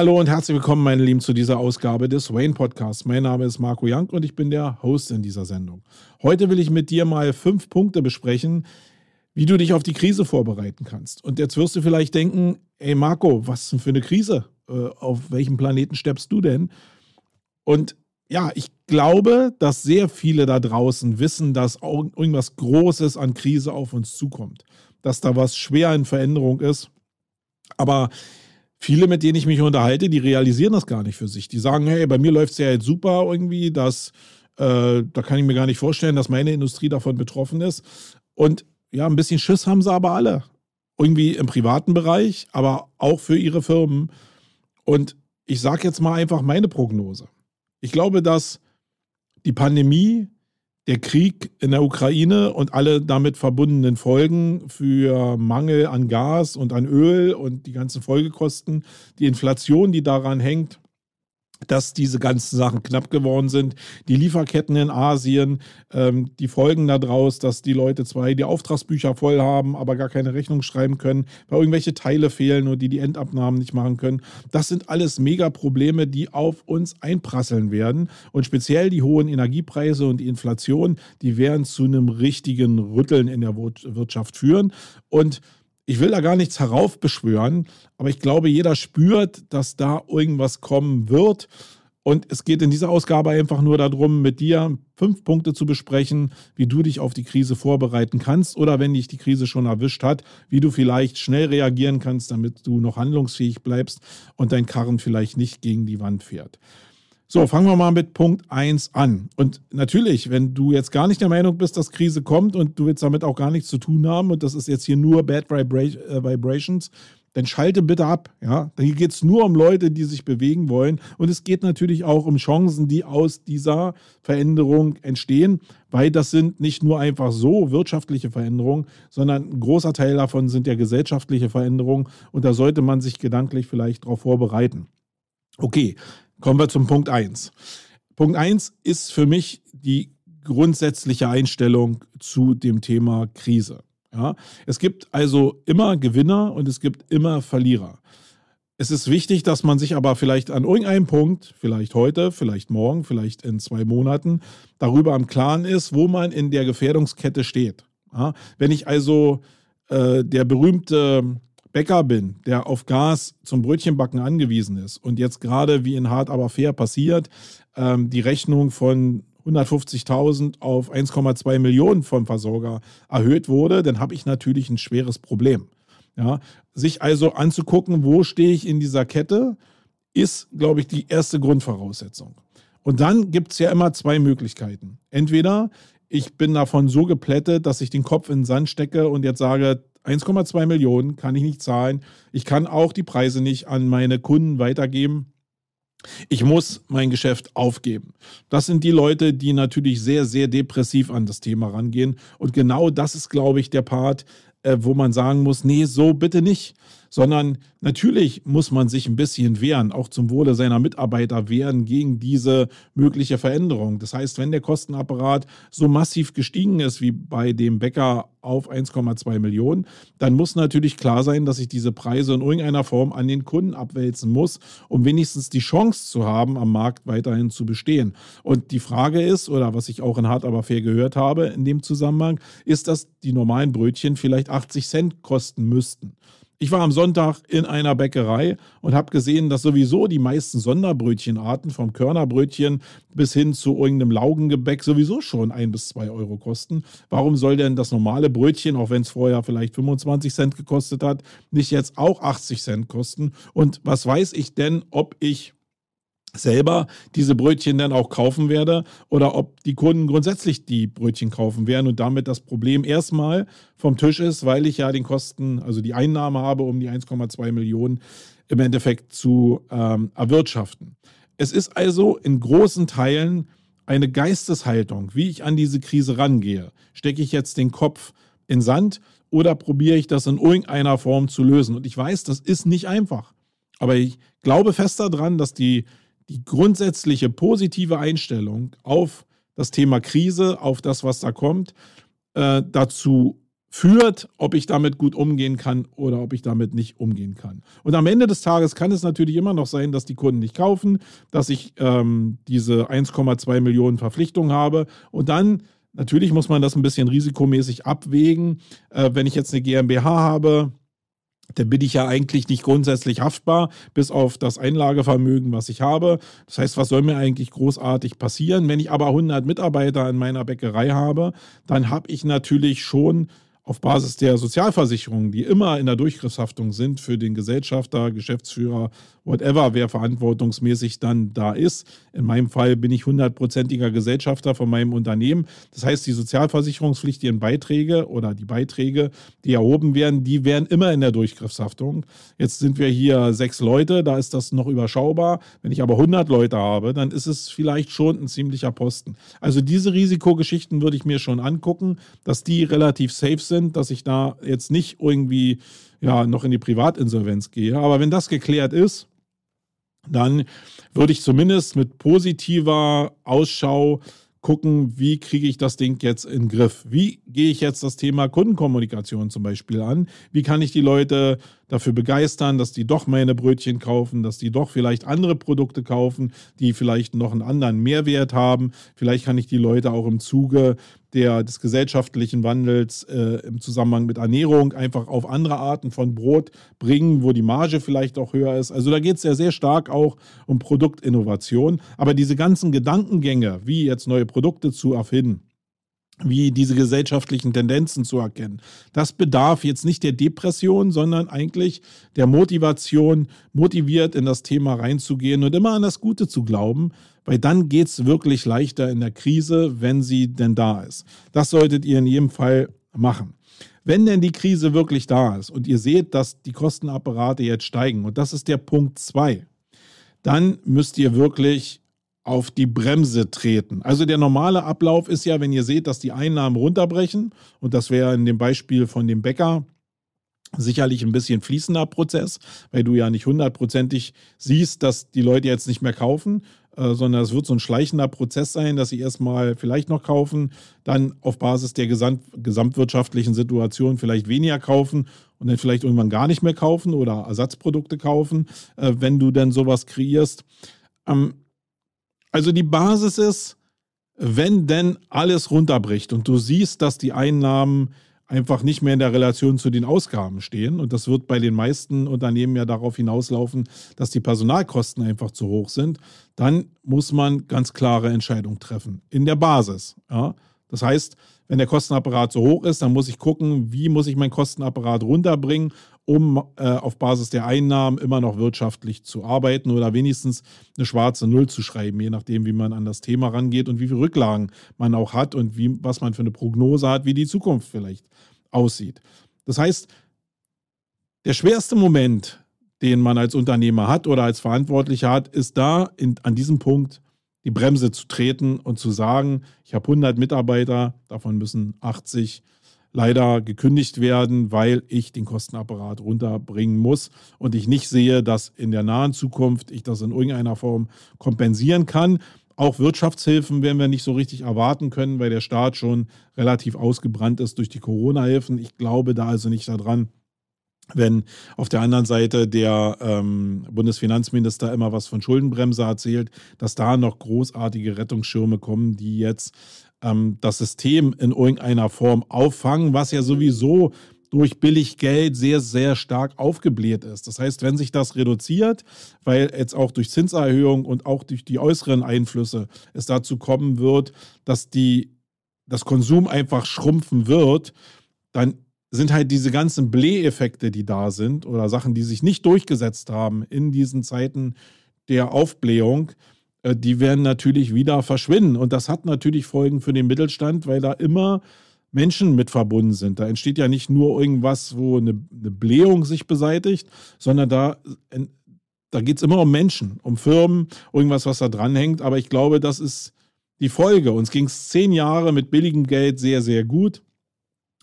Hallo und herzlich willkommen, meine Lieben, zu dieser Ausgabe des Wayne Podcasts. Mein Name ist Marco Young und ich bin der Host in dieser Sendung. Heute will ich mit dir mal fünf Punkte besprechen, wie du dich auf die Krise vorbereiten kannst. Und jetzt wirst du vielleicht denken, ey Marco, was denn für eine Krise? Äh, auf welchem Planeten steppst du denn? Und ja, ich glaube, dass sehr viele da draußen wissen, dass irgendwas Großes an Krise auf uns zukommt. Dass da was schwer in Veränderung ist. Aber viele, mit denen ich mich unterhalte, die realisieren das gar nicht für sich. Die sagen, hey, bei mir läuft es ja jetzt super irgendwie, dass, äh, da kann ich mir gar nicht vorstellen, dass meine Industrie davon betroffen ist. Und ja, ein bisschen Schiss haben sie aber alle. Irgendwie im privaten Bereich, aber auch für ihre Firmen. Und ich sage jetzt mal einfach meine Prognose. Ich glaube, dass die Pandemie der Krieg in der Ukraine und alle damit verbundenen Folgen für Mangel an Gas und an Öl und die ganzen Folgekosten, die Inflation, die daran hängt, dass diese ganzen Sachen knapp geworden sind. Die Lieferketten in Asien, ähm, die Folgen daraus, dass die Leute zwar die Auftragsbücher voll haben, aber gar keine Rechnung schreiben können, weil irgendwelche Teile fehlen und die die Endabnahmen nicht machen können. Das sind alles Mega-Probleme, die auf uns einprasseln werden. Und speziell die hohen Energiepreise und die Inflation, die werden zu einem richtigen Rütteln in der Wirtschaft führen. Und ich will da gar nichts heraufbeschwören, aber ich glaube, jeder spürt, dass da irgendwas kommen wird. Und es geht in dieser Ausgabe einfach nur darum, mit dir fünf Punkte zu besprechen, wie du dich auf die Krise vorbereiten kannst oder wenn dich die Krise schon erwischt hat, wie du vielleicht schnell reagieren kannst, damit du noch handlungsfähig bleibst und dein Karren vielleicht nicht gegen die Wand fährt. So, fangen wir mal mit Punkt 1 an. Und natürlich, wenn du jetzt gar nicht der Meinung bist, dass Krise kommt und du willst damit auch gar nichts zu tun haben und das ist jetzt hier nur Bad äh, Vibrations, dann schalte bitte ab. Ja? Hier geht es nur um Leute, die sich bewegen wollen. Und es geht natürlich auch um Chancen, die aus dieser Veränderung entstehen, weil das sind nicht nur einfach so wirtschaftliche Veränderungen, sondern ein großer Teil davon sind ja gesellschaftliche Veränderungen. Und da sollte man sich gedanklich vielleicht darauf vorbereiten. Okay, Kommen wir zum Punkt 1. Punkt 1 ist für mich die grundsätzliche Einstellung zu dem Thema Krise. Ja, es gibt also immer Gewinner und es gibt immer Verlierer. Es ist wichtig, dass man sich aber vielleicht an irgendeinem Punkt, vielleicht heute, vielleicht morgen, vielleicht in zwei Monaten, darüber im Klaren ist, wo man in der Gefährdungskette steht. Ja, wenn ich also äh, der berühmte Bäcker bin, der auf Gas zum Brötchenbacken angewiesen ist und jetzt gerade wie in Hart aber fair passiert, ähm, die Rechnung von 150.000 auf 1,2 Millionen vom Versorger erhöht wurde, dann habe ich natürlich ein schweres Problem. Ja, sich also anzugucken, wo stehe ich in dieser Kette, ist, glaube ich, die erste Grundvoraussetzung. Und dann gibt es ja immer zwei Möglichkeiten. Entweder ich bin davon so geplättet, dass ich den Kopf in den Sand stecke und jetzt sage, 1,2 Millionen kann ich nicht zahlen. Ich kann auch die Preise nicht an meine Kunden weitergeben. Ich muss mein Geschäft aufgeben. Das sind die Leute, die natürlich sehr, sehr depressiv an das Thema rangehen. Und genau das ist, glaube ich, der Part, äh, wo man sagen muss, nee, so bitte nicht sondern natürlich muss man sich ein bisschen wehren, auch zum Wohle seiner Mitarbeiter wehren gegen diese mögliche Veränderung. Das heißt, wenn der Kostenapparat so massiv gestiegen ist wie bei dem Bäcker auf 1,2 Millionen, dann muss natürlich klar sein, dass ich diese Preise in irgendeiner Form an den Kunden abwälzen muss, um wenigstens die Chance zu haben, am Markt weiterhin zu bestehen. Und die Frage ist, oder was ich auch in Hart aber fair gehört habe in dem Zusammenhang, ist, dass die normalen Brötchen vielleicht 80 Cent kosten müssten. Ich war am Sonntag in einer Bäckerei und habe gesehen, dass sowieso die meisten Sonderbrötchenarten, vom Körnerbrötchen bis hin zu irgendeinem Laugengebäck, sowieso schon ein bis zwei Euro kosten. Warum soll denn das normale Brötchen, auch wenn es vorher vielleicht 25 Cent gekostet hat, nicht jetzt auch 80 Cent kosten? Und was weiß ich denn, ob ich selber diese Brötchen dann auch kaufen werde oder ob die Kunden grundsätzlich die Brötchen kaufen werden und damit das Problem erstmal vom Tisch ist, weil ich ja den Kosten, also die Einnahme habe, um die 1,2 Millionen im Endeffekt zu ähm, erwirtschaften. Es ist also in großen Teilen eine Geisteshaltung, wie ich an diese Krise rangehe. Stecke ich jetzt den Kopf in Sand oder probiere ich das in irgendeiner Form zu lösen? Und ich weiß, das ist nicht einfach. Aber ich glaube fest daran, dass die die grundsätzliche positive Einstellung auf das Thema Krise, auf das, was da kommt, äh, dazu führt, ob ich damit gut umgehen kann oder ob ich damit nicht umgehen kann. Und am Ende des Tages kann es natürlich immer noch sein, dass die Kunden nicht kaufen, dass ich ähm, diese 1,2 Millionen Verpflichtungen habe und dann Natürlich muss man das ein bisschen risikomäßig abwägen. Äh, wenn ich jetzt eine GmbH habe, dann bin ich ja eigentlich nicht grundsätzlich haftbar, bis auf das Einlagevermögen, was ich habe. Das heißt, was soll mir eigentlich großartig passieren? Wenn ich aber 100 Mitarbeiter in meiner Bäckerei habe, dann habe ich natürlich schon auf Basis der Sozialversicherungen, die immer in der Durchgriffshaftung sind für den Gesellschafter, Geschäftsführer, whatever, wer verantwortungsmäßig dann da ist. In meinem Fall bin ich hundertprozentiger Gesellschafter von meinem Unternehmen. Das heißt, die sozialversicherungspflichtigen Beiträge oder die Beiträge, die erhoben werden, die werden immer in der Durchgriffshaftung. Jetzt sind wir hier sechs Leute, da ist das noch überschaubar. Wenn ich aber 100 Leute habe, dann ist es vielleicht schon ein ziemlicher Posten. Also diese Risikogeschichten würde ich mir schon angucken, dass die relativ safe sind, dass ich da jetzt nicht irgendwie ja, noch in die Privatinsolvenz gehe. Aber wenn das geklärt ist, dann würde ich zumindest mit positiver Ausschau gucken, wie kriege ich das Ding jetzt in den Griff? Wie gehe ich jetzt das Thema Kundenkommunikation zum Beispiel an? Wie kann ich die Leute dafür begeistern, dass die doch meine Brötchen kaufen, dass die doch vielleicht andere Produkte kaufen, die vielleicht noch einen anderen Mehrwert haben? Vielleicht kann ich die Leute auch im Zuge der, des gesellschaftlichen Wandels äh, im Zusammenhang mit Ernährung einfach auf andere Arten von Brot bringen, wo die Marge vielleicht auch höher ist. Also da geht es ja sehr stark auch um Produktinnovation. Aber diese ganzen Gedankengänge, wie jetzt neue Produkte zu erfinden, wie diese gesellschaftlichen Tendenzen zu erkennen. Das bedarf jetzt nicht der Depression, sondern eigentlich der Motivation, motiviert in das Thema reinzugehen und immer an das Gute zu glauben, weil dann geht es wirklich leichter in der Krise, wenn sie denn da ist. Das solltet ihr in jedem Fall machen. Wenn denn die Krise wirklich da ist und ihr seht, dass die Kostenapparate jetzt steigen, und das ist der Punkt 2, dann müsst ihr wirklich auf die Bremse treten. Also der normale Ablauf ist ja, wenn ihr seht, dass die Einnahmen runterbrechen, und das wäre in dem Beispiel von dem Bäcker sicherlich ein bisschen fließender Prozess, weil du ja nicht hundertprozentig siehst, dass die Leute jetzt nicht mehr kaufen, äh, sondern es wird so ein schleichender Prozess sein, dass sie erstmal vielleicht noch kaufen, dann auf Basis der gesamt, gesamtwirtschaftlichen Situation vielleicht weniger kaufen und dann vielleicht irgendwann gar nicht mehr kaufen oder Ersatzprodukte kaufen, äh, wenn du dann sowas kreierst. Also die Basis ist, wenn denn alles runterbricht und du siehst, dass die Einnahmen einfach nicht mehr in der Relation zu den Ausgaben stehen. Und das wird bei den meisten Unternehmen ja darauf hinauslaufen, dass die Personalkosten einfach zu hoch sind. Dann muss man ganz klare Entscheidungen treffen. In der Basis. Ja. Das heißt, wenn der Kostenapparat so hoch ist, dann muss ich gucken, wie muss ich meinen Kostenapparat runterbringen, um äh, auf Basis der Einnahmen immer noch wirtschaftlich zu arbeiten oder wenigstens eine schwarze Null zu schreiben, je nachdem, wie man an das Thema rangeht und wie viele Rücklagen man auch hat und wie, was man für eine Prognose hat, wie die Zukunft vielleicht aussieht. Das heißt, der schwerste Moment, den man als Unternehmer hat oder als Verantwortlicher hat, ist da in, an diesem Punkt die Bremse zu treten und zu sagen, ich habe 100 Mitarbeiter, davon müssen 80 leider gekündigt werden, weil ich den Kostenapparat runterbringen muss und ich nicht sehe, dass in der nahen Zukunft ich das in irgendeiner Form kompensieren kann. Auch Wirtschaftshilfen werden wir nicht so richtig erwarten können, weil der Staat schon relativ ausgebrannt ist durch die Corona-Hilfen. Ich glaube da also nicht daran, wenn auf der anderen Seite der ähm, Bundesfinanzminister immer was von Schuldenbremse erzählt, dass da noch großartige Rettungsschirme kommen, die jetzt ähm, das System in irgendeiner Form auffangen, was ja sowieso durch Billiggeld sehr, sehr stark aufgebläht ist. Das heißt, wenn sich das reduziert, weil jetzt auch durch Zinserhöhung und auch durch die äußeren Einflüsse es dazu kommen wird, dass die, das Konsum einfach schrumpfen wird, dann sind halt diese ganzen Bläheffekte, die da sind oder Sachen, die sich nicht durchgesetzt haben in diesen Zeiten der Aufblähung, äh, die werden natürlich wieder verschwinden. Und das hat natürlich Folgen für den Mittelstand, weil da immer Menschen mit verbunden sind. Da entsteht ja nicht nur irgendwas, wo eine, eine Blähung sich beseitigt, sondern da, da geht es immer um Menschen, um Firmen, irgendwas, was da dranhängt. Aber ich glaube, das ist die Folge. Uns ging es zehn Jahre mit billigem Geld sehr, sehr gut.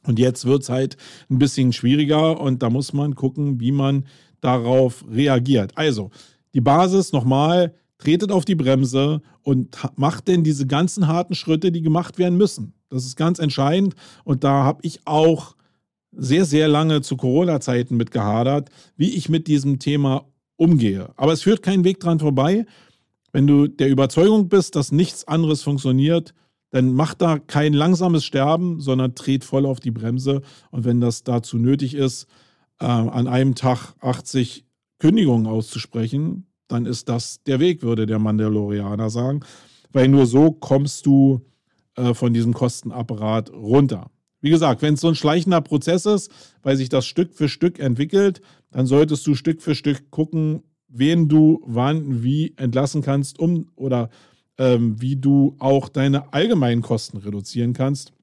Und jetzt wird es halt ein bisschen schwieriger und da muss man gucken, wie man darauf reagiert. Also, die Basis nochmal, tretet auf die Bremse und macht denn diese ganzen harten Schritte, die gemacht werden müssen. Das ist ganz entscheidend. Und da habe ich auch sehr, sehr lange zu Corona-Zeiten mit gehadert, wie ich mit diesem Thema umgehe. Aber es führt keinen Weg dran vorbei. Wenn du der Überzeugung bist, dass nichts anderes funktioniert, dann mach da kein langsames Sterben, sondern tret voll auf die Bremse. Und wenn das dazu nötig ist, äh, an einem Tag 80 Kündigungen auszusprechen, dann ist das der Weg, würde der Mandalorianer sagen. Weil nur so kommst du äh, von diesem Kostenapparat runter. Wie gesagt, wenn es so ein schleichender Prozess ist, weil sich das Stück für Stück entwickelt, dann solltest du Stück für Stück gucken, wen du wann wie entlassen kannst, um oder ähm, wie du auch deine allgemeinen Kosten reduzieren kannst.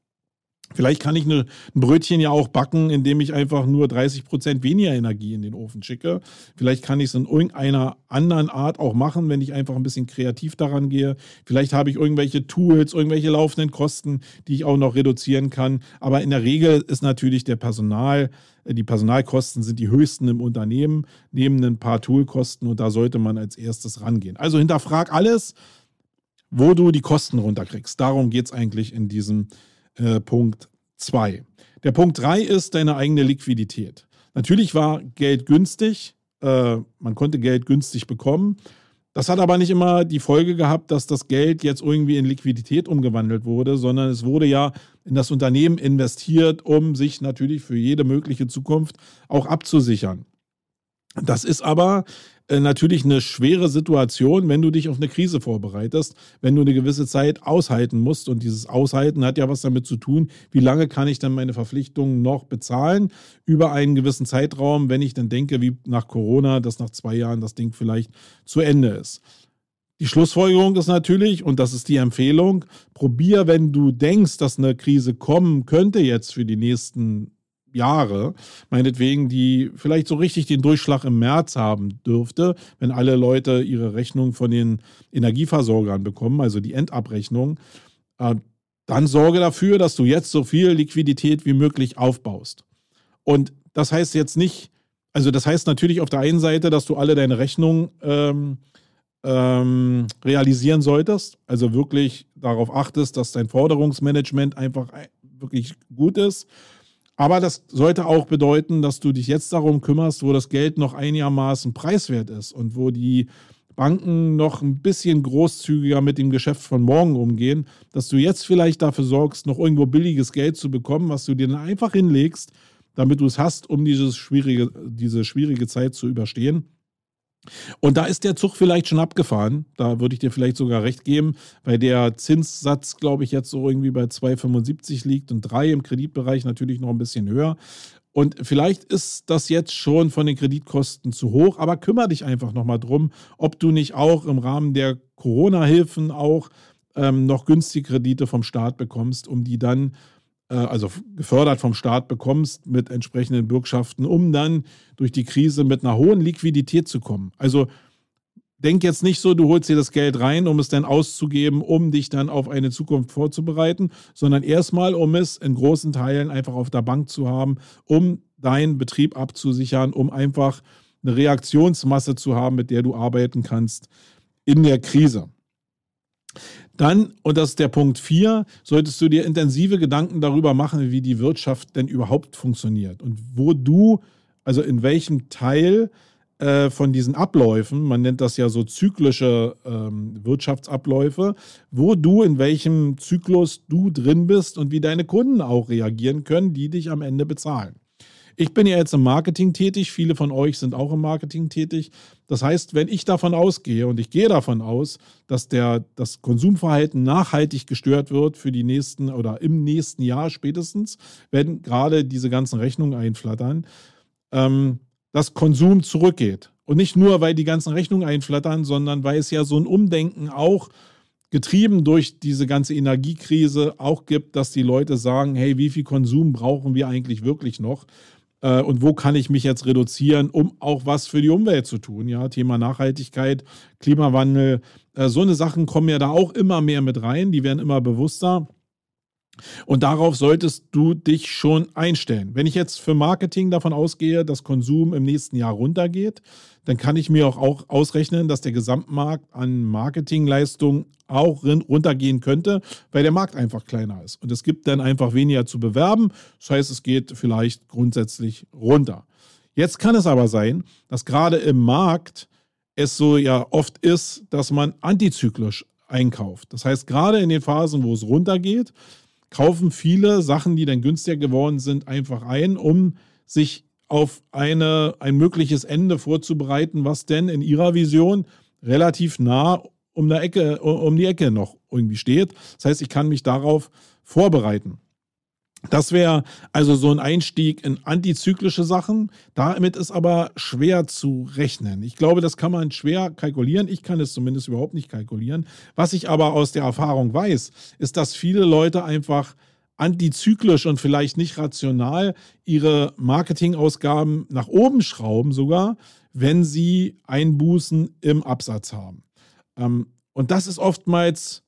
Vielleicht kann ich ein Brötchen ja auch backen, indem ich einfach nur 30 Prozent weniger Energie in den Ofen schicke. Vielleicht kann ich es in irgendeiner anderen Art auch machen, wenn ich einfach ein bisschen kreativ daran gehe. Vielleicht habe ich irgendwelche Tools, irgendwelche laufenden Kosten, die ich auch noch reduzieren kann. Aber in der Regel ist natürlich der Personal, äh, die Personalkosten sind die höchsten im Unternehmen, neben ein paar Toolkosten und da sollte man als erstes rangehen. Also hinterfrag alles, wo du die Kosten runterkriegst. Darum geht es eigentlich in diesem äh, Punkt 2. Der Punkt 3 ist deine eigene Liquidität. Natürlich war Geld günstig, äh, man konnte Geld günstig bekommen. Das hat aber nicht immer die Folge gehabt, dass das Geld jetzt irgendwie in Liquidität umgewandelt wurde, sondern es wurde ja in das Unternehmen investiert, um sich natürlich für jede mögliche Zukunft auch abzusichern. Das ist aber äh, natürlich eine schwere Situation, wenn du dich auf eine Krise vorbereitest, wenn du eine gewisse Zeit aushalten musst. Und dieses Aushalten hat ja was damit zu tun, wie lange kann ich dann meine Verpflichtungen noch bezahlen über einen gewissen Zeitraum, wenn ich dann denke, wie nach Corona, dass nach zwei Jahren das Ding vielleicht zu Ende ist. Die Schlussfolgerung ist natürlich, und das ist die Empfehlung, probier, wenn du denkst, dass eine Krise kommen könnte jetzt für die nächsten Jahre, meinetwegen, die vielleicht so richtig den Durchschlag im März haben dürfte, wenn alle Leute ihre Rechnung von den Energieversorgern bekommen, also die Endabrechnung, äh, dann sorge dafür, dass du jetzt so viel Liquidität wie möglich aufbaust. Und das heißt jetzt nicht, also das heißt natürlich auf der einen Seite, dass du alle deine Rechnungen ähm, ähm, realisieren solltest, also wirklich darauf achtest, dass dein Forderungsmanagement einfach wirklich gut ist aber das sollte auch bedeuten, dass du dich jetzt darum kümmerst, wo das Geld noch einigermaßen preiswert ist und wo die Banken noch ein bisschen großzügiger mit dem Geschäft von morgen umgehen, dass du jetzt vielleicht dafür sorgst, noch irgendwo billiges Geld zu bekommen, was du dir dann einfach hinlegst, damit du es hast, um dieses schwierige, diese schwierige Zeit zu überstehen. Und da ist der Zug vielleicht schon abgefahren. Da würde ich dir vielleicht sogar recht geben, weil der Zinssatz, glaube ich, jetzt so irgendwie bei 2,75 liegt und 3 im Kreditbereich natürlich noch ein bisschen höher. Und vielleicht ist das jetzt schon von den Kreditkosten zu hoch, aber kümmere dich einfach nochmal drum, ob du nicht auch im Rahmen der Corona-Hilfen auch ähm, noch günstige Kredite vom Staat bekommst, um die dann also gefördert vom Staat bekommst mit entsprechenden Bürgschaften, um dann durch die Krise mit einer hohen Liquidität zu kommen. Also denk jetzt nicht so, du holst dir das Geld rein, um es dann auszugeben, um dich dann auf eine Zukunft vorzubereiten, sondern erstmal, um es in großen Teilen einfach auf der Bank zu haben, um deinen Betrieb abzusichern, um einfach eine Reaktionsmasse zu haben, mit der du arbeiten kannst in der Krise. Dann, und das ist der Punkt 4, solltest du dir intensive Gedanken darüber machen, wie die Wirtschaft denn überhaupt funktioniert und wo du, also in welchem Teil äh, von diesen Abläufen, man nennt das ja so zyklische ähm, Wirtschaftsabläufe, wo du in welchem Zyklus du drin bist und wie deine Kunden auch reagieren können, die dich am Ende bezahlen. Ich bin ja jetzt im Marketing tätig, viele von euch sind auch im Marketing tätig. Das heißt, wenn ich davon ausgehe und ich gehe davon aus, dass der, das Konsumverhalten nachhaltig gestört wird für die nächsten oder im nächsten Jahr spätestens, wenn gerade diese ganzen Rechnungen einflattern, ähm, dass Konsum zurückgeht. Und nicht nur, weil die ganzen Rechnungen einflattern, sondern weil es ja so ein Umdenken auch getrieben durch diese ganze Energiekrise auch gibt, dass die Leute sagen, hey, wie viel Konsum brauchen wir eigentlich wirklich noch? Äh, und wo kann ich mich jetzt reduzieren, um auch was für die Umwelt zu tun. Ja, Thema Nachhaltigkeit, Klimawandel, äh, so eine Sachen kommen ja da auch immer mehr mit rein, die werden immer bewusster. Und darauf solltest du dich schon einstellen. Wenn ich jetzt für Marketing davon ausgehe, dass Konsum im nächsten Jahr runtergeht, dann kann ich mir auch, ausrechnen, dass der Gesamtmarkt an Marketingleistungen auch runtergehen könnte, weil der Markt einfach kleiner ist. Und es gibt dann einfach weniger zu bewerben. Das heißt, es geht vielleicht grundsätzlich runter. Jetzt kann es aber sein, dass gerade im Markt es so ja oft ist, dass man antizyklisch einkauft. Das heißt, gerade in den Phasen, wo es runtergeht, kaufen viele Sachen, die dann günstiger geworden sind, einfach ein, um sich auf eine, ein mögliches Ende vorzubereiten, was denn in ihrer Vision relativ nah um, der Ecke, um die Ecke noch irgendwie steht. Das heißt, ich kann mich darauf vorbereiten. Das wäre also so ein Einstieg in antizyklische Sachen. Damit ist aber schwer zu rechnen. Ich glaube, das kann man schwer kalkulieren. Ich kann es zumindest überhaupt nicht kalkulieren. Was ich aber aus der Erfahrung weiß, ist, dass viele Leute einfach antizyklisch und vielleicht nicht rational ihre Marketingausgaben nach oben schrauben, sogar wenn sie Einbußen im Absatz haben. Ähm, und das ist oftmals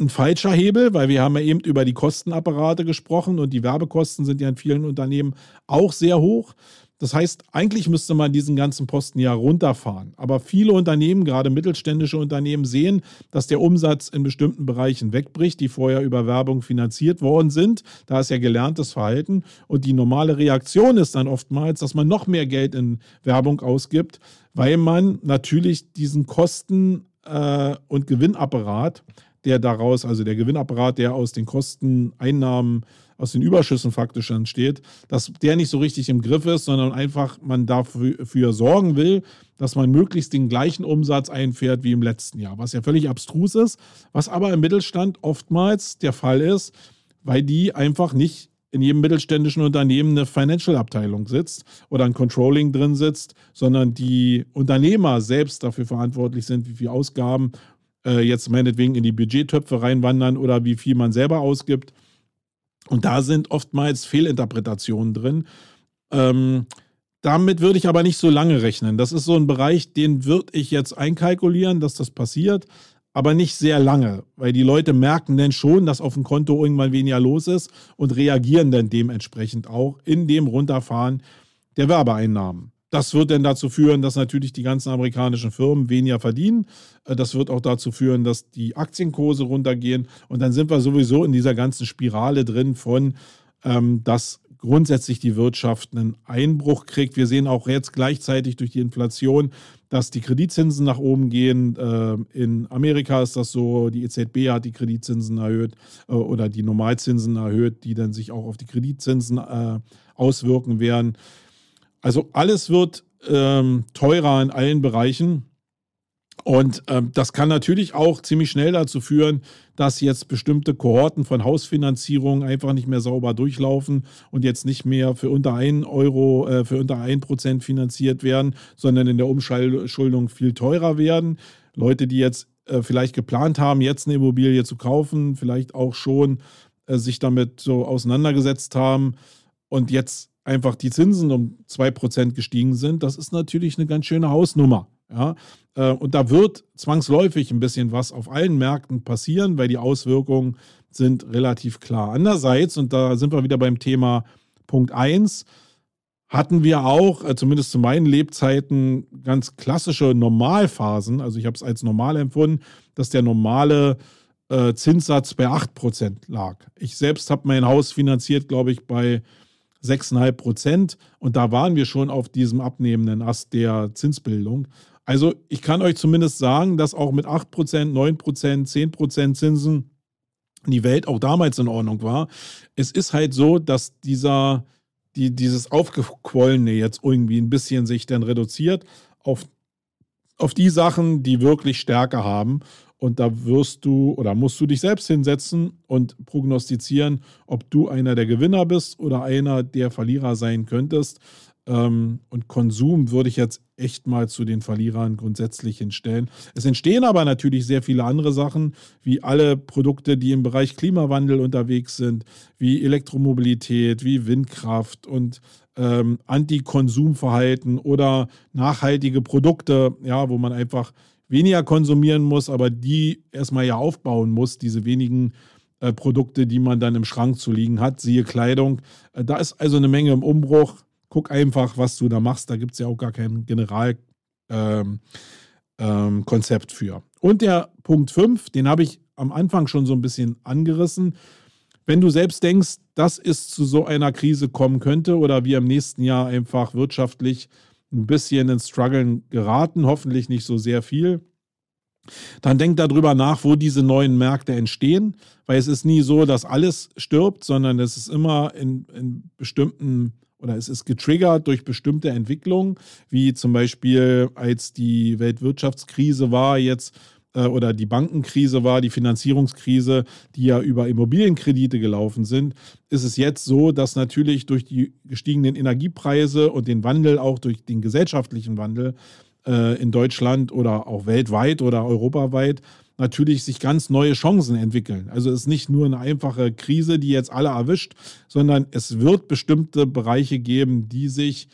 ein falscher Hebel, weil wir haben ja eben über die Kostenapparate gesprochen und die Werbekosten sind ja in vielen Unternehmen auch sehr hoch. Das heißt, eigentlich müsste man diesen ganzen Posten ja runterfahren. Aber viele Unternehmen, gerade mittelständische Unternehmen, sehen, dass der Umsatz in bestimmten Bereichen wegbricht, die vorher über Werbung finanziert worden sind. Da ist ja gelerntes Verhalten. Und die normale Reaktion ist dann oftmals, dass man noch mehr Geld in Werbung ausgibt, weil man natürlich diesen Kosten- äh, und Gewinnapparat der daraus, also der Gewinnapparat, der aus den Kosten, Einnahmen, aus den Überschüssen faktisch entsteht, dass der nicht so richtig im Griff ist, sondern einfach man dafür sorgen will, dass man möglichst den gleichen Umsatz einfährt wie im letzten Jahr, was ja völlig abstrus ist, was aber im Mittelstand oftmals der Fall ist, weil die einfach nicht in jedem mittelständischen Unternehmen eine Financial-Abteilung sitzt oder ein Controlling drin sitzt, sondern die Unternehmer selbst dafür verantwortlich sind, wie viel Ausgaben äh, jetzt meinetwegen in die Budgettöpfe reinwandern oder wie viel man selber ausgibt. Und da sind oftmals Fehlinterpretationen drin. Ähm, damit würde ich aber nicht so lange rechnen. Das ist so ein Bereich, den würde ich jetzt einkalkulieren, dass das passiert, aber nicht sehr lange, weil die Leute merken dann schon, dass auf dem Konto irgendwann weniger los ist und reagieren dann dementsprechend auch in dem Runterfahren der Werbeeinnahmen. Das wird dann dazu führen, dass natürlich die ganzen amerikanischen Firmen weniger verdienen. Äh, das wird auch dazu führen, dass die Aktienkurse runtergehen. Und dann sind wir sowieso in dieser ganzen Spirale drin von, ähm, dass grundsätzlich die Wirtschaft einen Einbruch kriegt. Wir sehen auch jetzt gleichzeitig durch die Inflation, dass die Kreditzinsen nach oben gehen. Äh, in Amerika ist das so, die EZB hat die Kreditzinsen erhöht äh, oder die Normalzinsen erhöht, die dann sich auch auf die Kreditzinsen auswirken werden. Also alles wird ähm, teurer in allen Bereichen. Und ähm, das kann natürlich auch ziemlich schnell dazu führen, dass jetzt bestimmte Kohorten von Hausfinanzierung einfach nicht mehr sauber durchlaufen und jetzt nicht mehr für unter 1 Euro, äh, für unter 1 Prozent finanziert werden, sondern in der Umschuldung viel teurer werden. Leute, die jetzt äh, vielleicht geplant haben, jetzt eine Immobilie zu kaufen, vielleicht auch schon äh, sich damit so auseinandergesetzt haben und jetzt einfach die Zinsen um 2% gestiegen sind, das ist natürlich eine ganz schöne Hausnummer. Ja? Äh, und da wird zwangsläufig ein bisschen was auf allen Märkten passieren, weil die Auswirkungen sind relativ klar. Andererseits, und da sind wir wieder beim Thema Punkt 1, hatten wir auch, äh, zumindest zu meinen Lebzeiten, ganz klassische Normalphasen. Also ich habe es als normal empfunden, dass der normale äh, Zinssatz bei 8% lag. Ich selbst habe mein Haus finanziert, glaube ich, bei 6,5 Prozent. Und da waren wir schon auf diesem abnehmenden Ast der Zinsbildung. Also ich kann euch zumindest sagen, dass auch mit 8 Prozent, 9 Prozent, 10 Prozent Zinsen die Welt auch damals in Ordnung war. Es ist halt so, dass dieser, die, dieses Aufgequollene jetzt irgendwie ein bisschen sich dann reduziert auf, auf die Sachen, die wirklich Stärke haben. Und da wirst du oder musst du dich selbst hinsetzen und prognostizieren, ob du einer der Gewinner bist oder einer der Verlierer sein könntest. Ähm, und Konsum würde ich jetzt echt mal zu den Verlierern grundsätzlich hinstellen. Es entstehen aber natürlich sehr viele andere Sachen, wie alle Produkte, die im Bereich Klimawandel unterwegs sind, wie Elektromobilität, wie Windkraft und ähm, Antikonsumverhalten oder nachhaltige Produkte, ja, wo man einfach weniger konsumieren muss, aber die erstmal ja aufbauen muss, diese wenigen äh, Produkte, die man dann im Schrank zu liegen hat, siehe Kleidung. Äh, da ist also eine Menge im Umbruch. Guck einfach, was du da machst. Da gibt es ja auch gar kein Generalkonzept ähm, ähm, für. Und der Punkt 5, den habe ich am Anfang schon so ein bisschen angerissen. Wenn du selbst denkst, dass es zu so einer Krise kommen könnte oder wir im nächsten Jahr einfach wirtschaftlich ein bisschen ins Struggeln geraten, hoffentlich nicht so sehr viel, dann denk darüber nach, wo diese neuen Märkte entstehen, weil es ist nie so, dass alles stirbt, sondern es ist immer in, in bestimmten oder es ist getriggert durch bestimmte Entwicklungen, wie zum Beispiel als die Weltwirtschaftskrise war jetzt äh, oder die Bankenkrise war, die Finanzierungskrise, die ja über Immobilienkredite gelaufen sind, ist es jetzt so, dass natürlich durch die gestiegenen Energiepreise und den Wandel, auch durch den gesellschaftlichen Wandel äh, in Deutschland oder auch weltweit oder europaweit, natürlich sich ganz neue Chancen entwickeln. Also es ist nicht nur eine einfache Krise, die jetzt alle erwischt, sondern es wird bestimmte Bereiche geben, die sich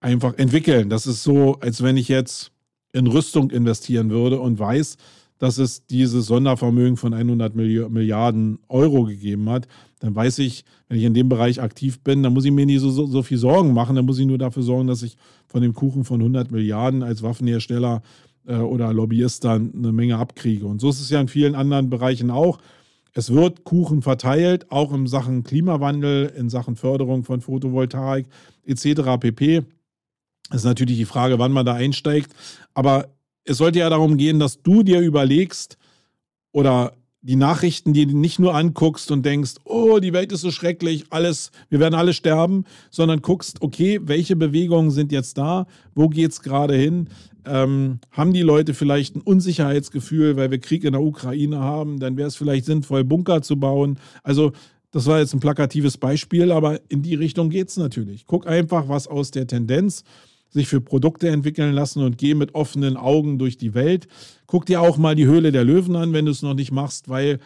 einfach entwickeln. Das ist so, als wenn ich jetzt in Rüstung investieren würde und weiß, dass es dieses Sondervermögen von 100 Milliarden Euro gegeben hat, dann weiß ich, wenn ich in dem Bereich aktiv bin, dann muss ich mir nicht so, so, so, viel Sorgen machen. Dann muss ich nur dafür sorgen, dass ich von dem Kuchen von 100 Milliarden als Waffenhersteller äh, oder Lobbyist dann eine Menge abkriege. Und so ist es ja in vielen anderen Bereichen auch. Es wird Kuchen verteilt, auch in Sachen Klimawandel, in Sachen Förderung von Photovoltaik etc. pp. Das ist natürlich die Frage, wann man da einsteigt. Aber es sollte ja darum gehen, dass du dir überlegst oder die Nachrichten, die du nicht nur anguckst und denkst, oh, die Welt ist so schrecklich, alles, wir werden alle sterben, sondern guckst, okay, welche Bewegungen sind jetzt da, wo geht es gerade hin? Ähm, haben die Leute vielleicht ein Unsicherheitsgefühl, weil wir Krieg in der Ukraine haben? Dann wäre es vielleicht sinnvoll, Bunker zu bauen. Also das war jetzt ein plakatives Beispiel, aber in die Richtung geht es natürlich. Guck einfach, was aus der Tendenz sich für Produkte entwickeln lassen und geh mit offenen Augen durch die Welt. Guck dir auch mal die Höhle der Löwen an, wenn du es noch nicht machst, weil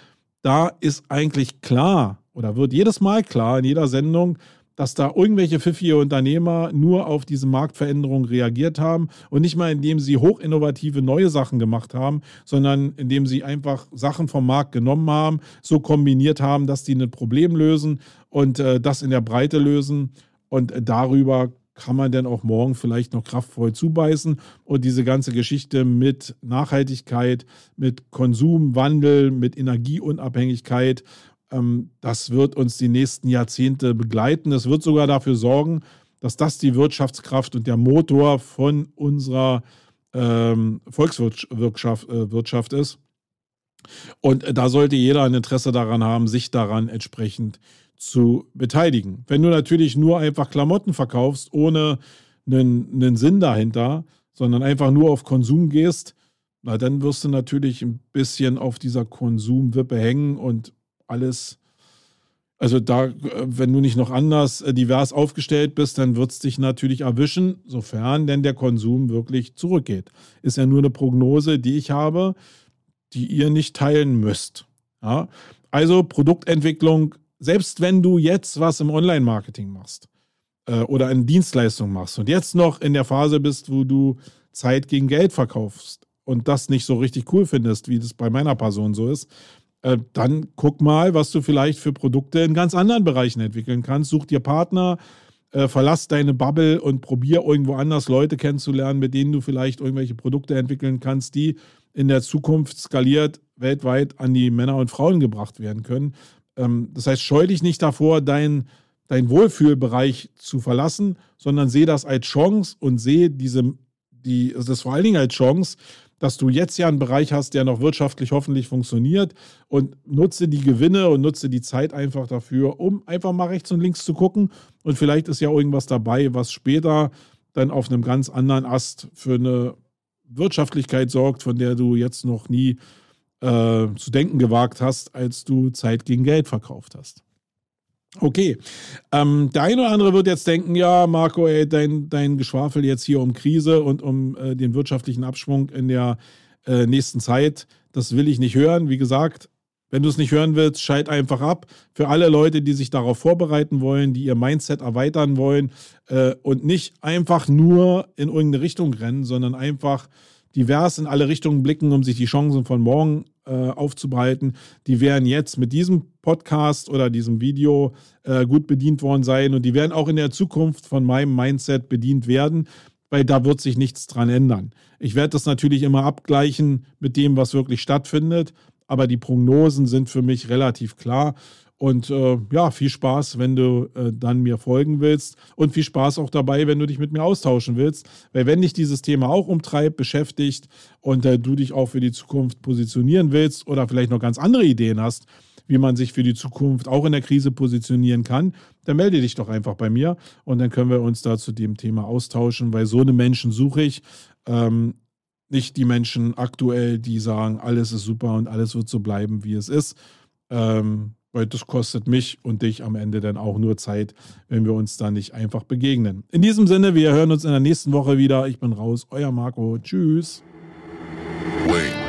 da ist eigentlich klar oder wird jedes Mal klar in jeder Sendung, dass da irgendwelche pfiffige Unternehmer nur auf diese Marktveränderung reagiert haben und nicht mal indem sie hochinnovative neue Sachen gemacht haben, sondern indem sie einfach Sachen vom Markt genommen haben, so kombiniert haben, dass die ein Problem lösen und äh, das in der Breite lösen und äh, darüber kann man denn auch morgen vielleicht noch kraftvoll zubeißen und diese ganze Geschichte mit Nachhaltigkeit, mit Konsumwandel, mit Energieunabhängigkeit, ähm, das wird uns die nächsten Jahrzehnte begleiten. Es wird sogar dafür sorgen, dass das die Wirtschaftskraft und der Motor von unserer ähm, Volkswirtschaft äh, ist. Und da sollte jeder ein Interesse daran haben, sich daran entsprechend zu zu beteiligen. Wenn du natürlich nur einfach Klamotten verkaufst, ohne einen, einen Sinn dahinter, sondern einfach nur auf Konsum gehst, na, dann wirst du natürlich ein bisschen auf dieser Konsumwippe hängen und alles. Also da, wenn du nicht noch anders äh, divers aufgestellt bist, dann wird es dich natürlich erwischen, sofern denn der Konsum wirklich zurückgeht. Ist ja nur eine Prognose, die ich habe, die ihr nicht teilen müsst. Ja? Also Produktentwicklung selbst wenn du jetzt was im Online-Marketing machst äh, oder eine Dienstleistung machst und jetzt noch in der Phase bist, wo du Zeit gegen Geld verkaufst und das nicht so richtig cool findest, wie das bei meiner Person so ist, äh, dann guck mal, was du vielleicht für Produkte in ganz anderen Bereichen entwickeln kannst. Such dir Partner, äh, verlass deine Bubble und probier irgendwo anders Leute kennenzulernen, mit denen du vielleicht irgendwelche Produkte entwickeln kannst, die in der Zukunft skaliert weltweit an die Männer und Frauen gebracht werden können. Ähm, das heißt, scheu dich nicht davor, dein, dein Wohlfühlbereich zu verlassen, sondern sehe das als Chance und sehe diese, die, also das vor allen Dingen als Chance, dass du jetzt ja einen Bereich hast, der noch wirtschaftlich hoffentlich funktioniert und nutze die Gewinne und nutze die Zeit einfach dafür, um einfach mal rechts und links zu gucken. Und vielleicht ist ja irgendwas dabei, was später dann auf einem ganz anderen Ast für eine Wirtschaftlichkeit sorgt, von der du jetzt noch nie äh, zu denken gewagt hast, als du Zeit gegen Geld verkauft hast. Okay, ähm, der eine oder andere wird jetzt denken, ja, Marco, ey, dein, dein Geschwafel jetzt hier um Krise und um äh, den wirtschaftlichen Abschwung in der äh, nächsten Zeit, das will ich nicht hören. Wie gesagt, wenn du es nicht hören willst, schalt einfach ab. Für alle Leute, die sich darauf vorbereiten wollen, die ihr Mindset erweitern wollen äh, und nicht einfach nur in irgendeine Richtung rennen, sondern einfach divers in alle Richtungen blicken, um sich die Chancen von morgen äh, aufzubereiten, die werden jetzt mit diesem Podcast oder diesem Video äh, gut bedient worden sein und die werden auch in der Zukunft von meinem Mindset bedient werden, weil da wird sich nichts dran ändern. Ich werde das natürlich immer abgleichen mit dem, was wirklich stattfindet, aber die Prognosen sind für mich relativ klar. Und äh, ja, viel Spaß, wenn du äh, dann mir folgen willst. Und viel Spaß auch dabei, wenn du dich mit mir austauschen willst. Weil wenn dich dieses Thema auch umtreibt, beschäftigt und äh, du dich auch für die Zukunft positionieren willst oder vielleicht noch ganz andere Ideen hast, wie man sich für die Zukunft auch in der Krise positionieren kann, dann melde dich doch einfach bei mir und dann können wir uns da zu dem Thema austauschen, weil so eine Menschen suche ich. Ähm, nicht die Menschen aktuell, die sagen, alles ist super und alles wird so bleiben, wie es ist. Ähm, weil das kostet mich und dich am Ende dann auch nur Zeit, wenn wir uns da nicht einfach begegnen. In diesem Sinne, wir hören uns in der nächsten Woche wieder. Ich bin raus, euer Marco. Tschüss. Wait.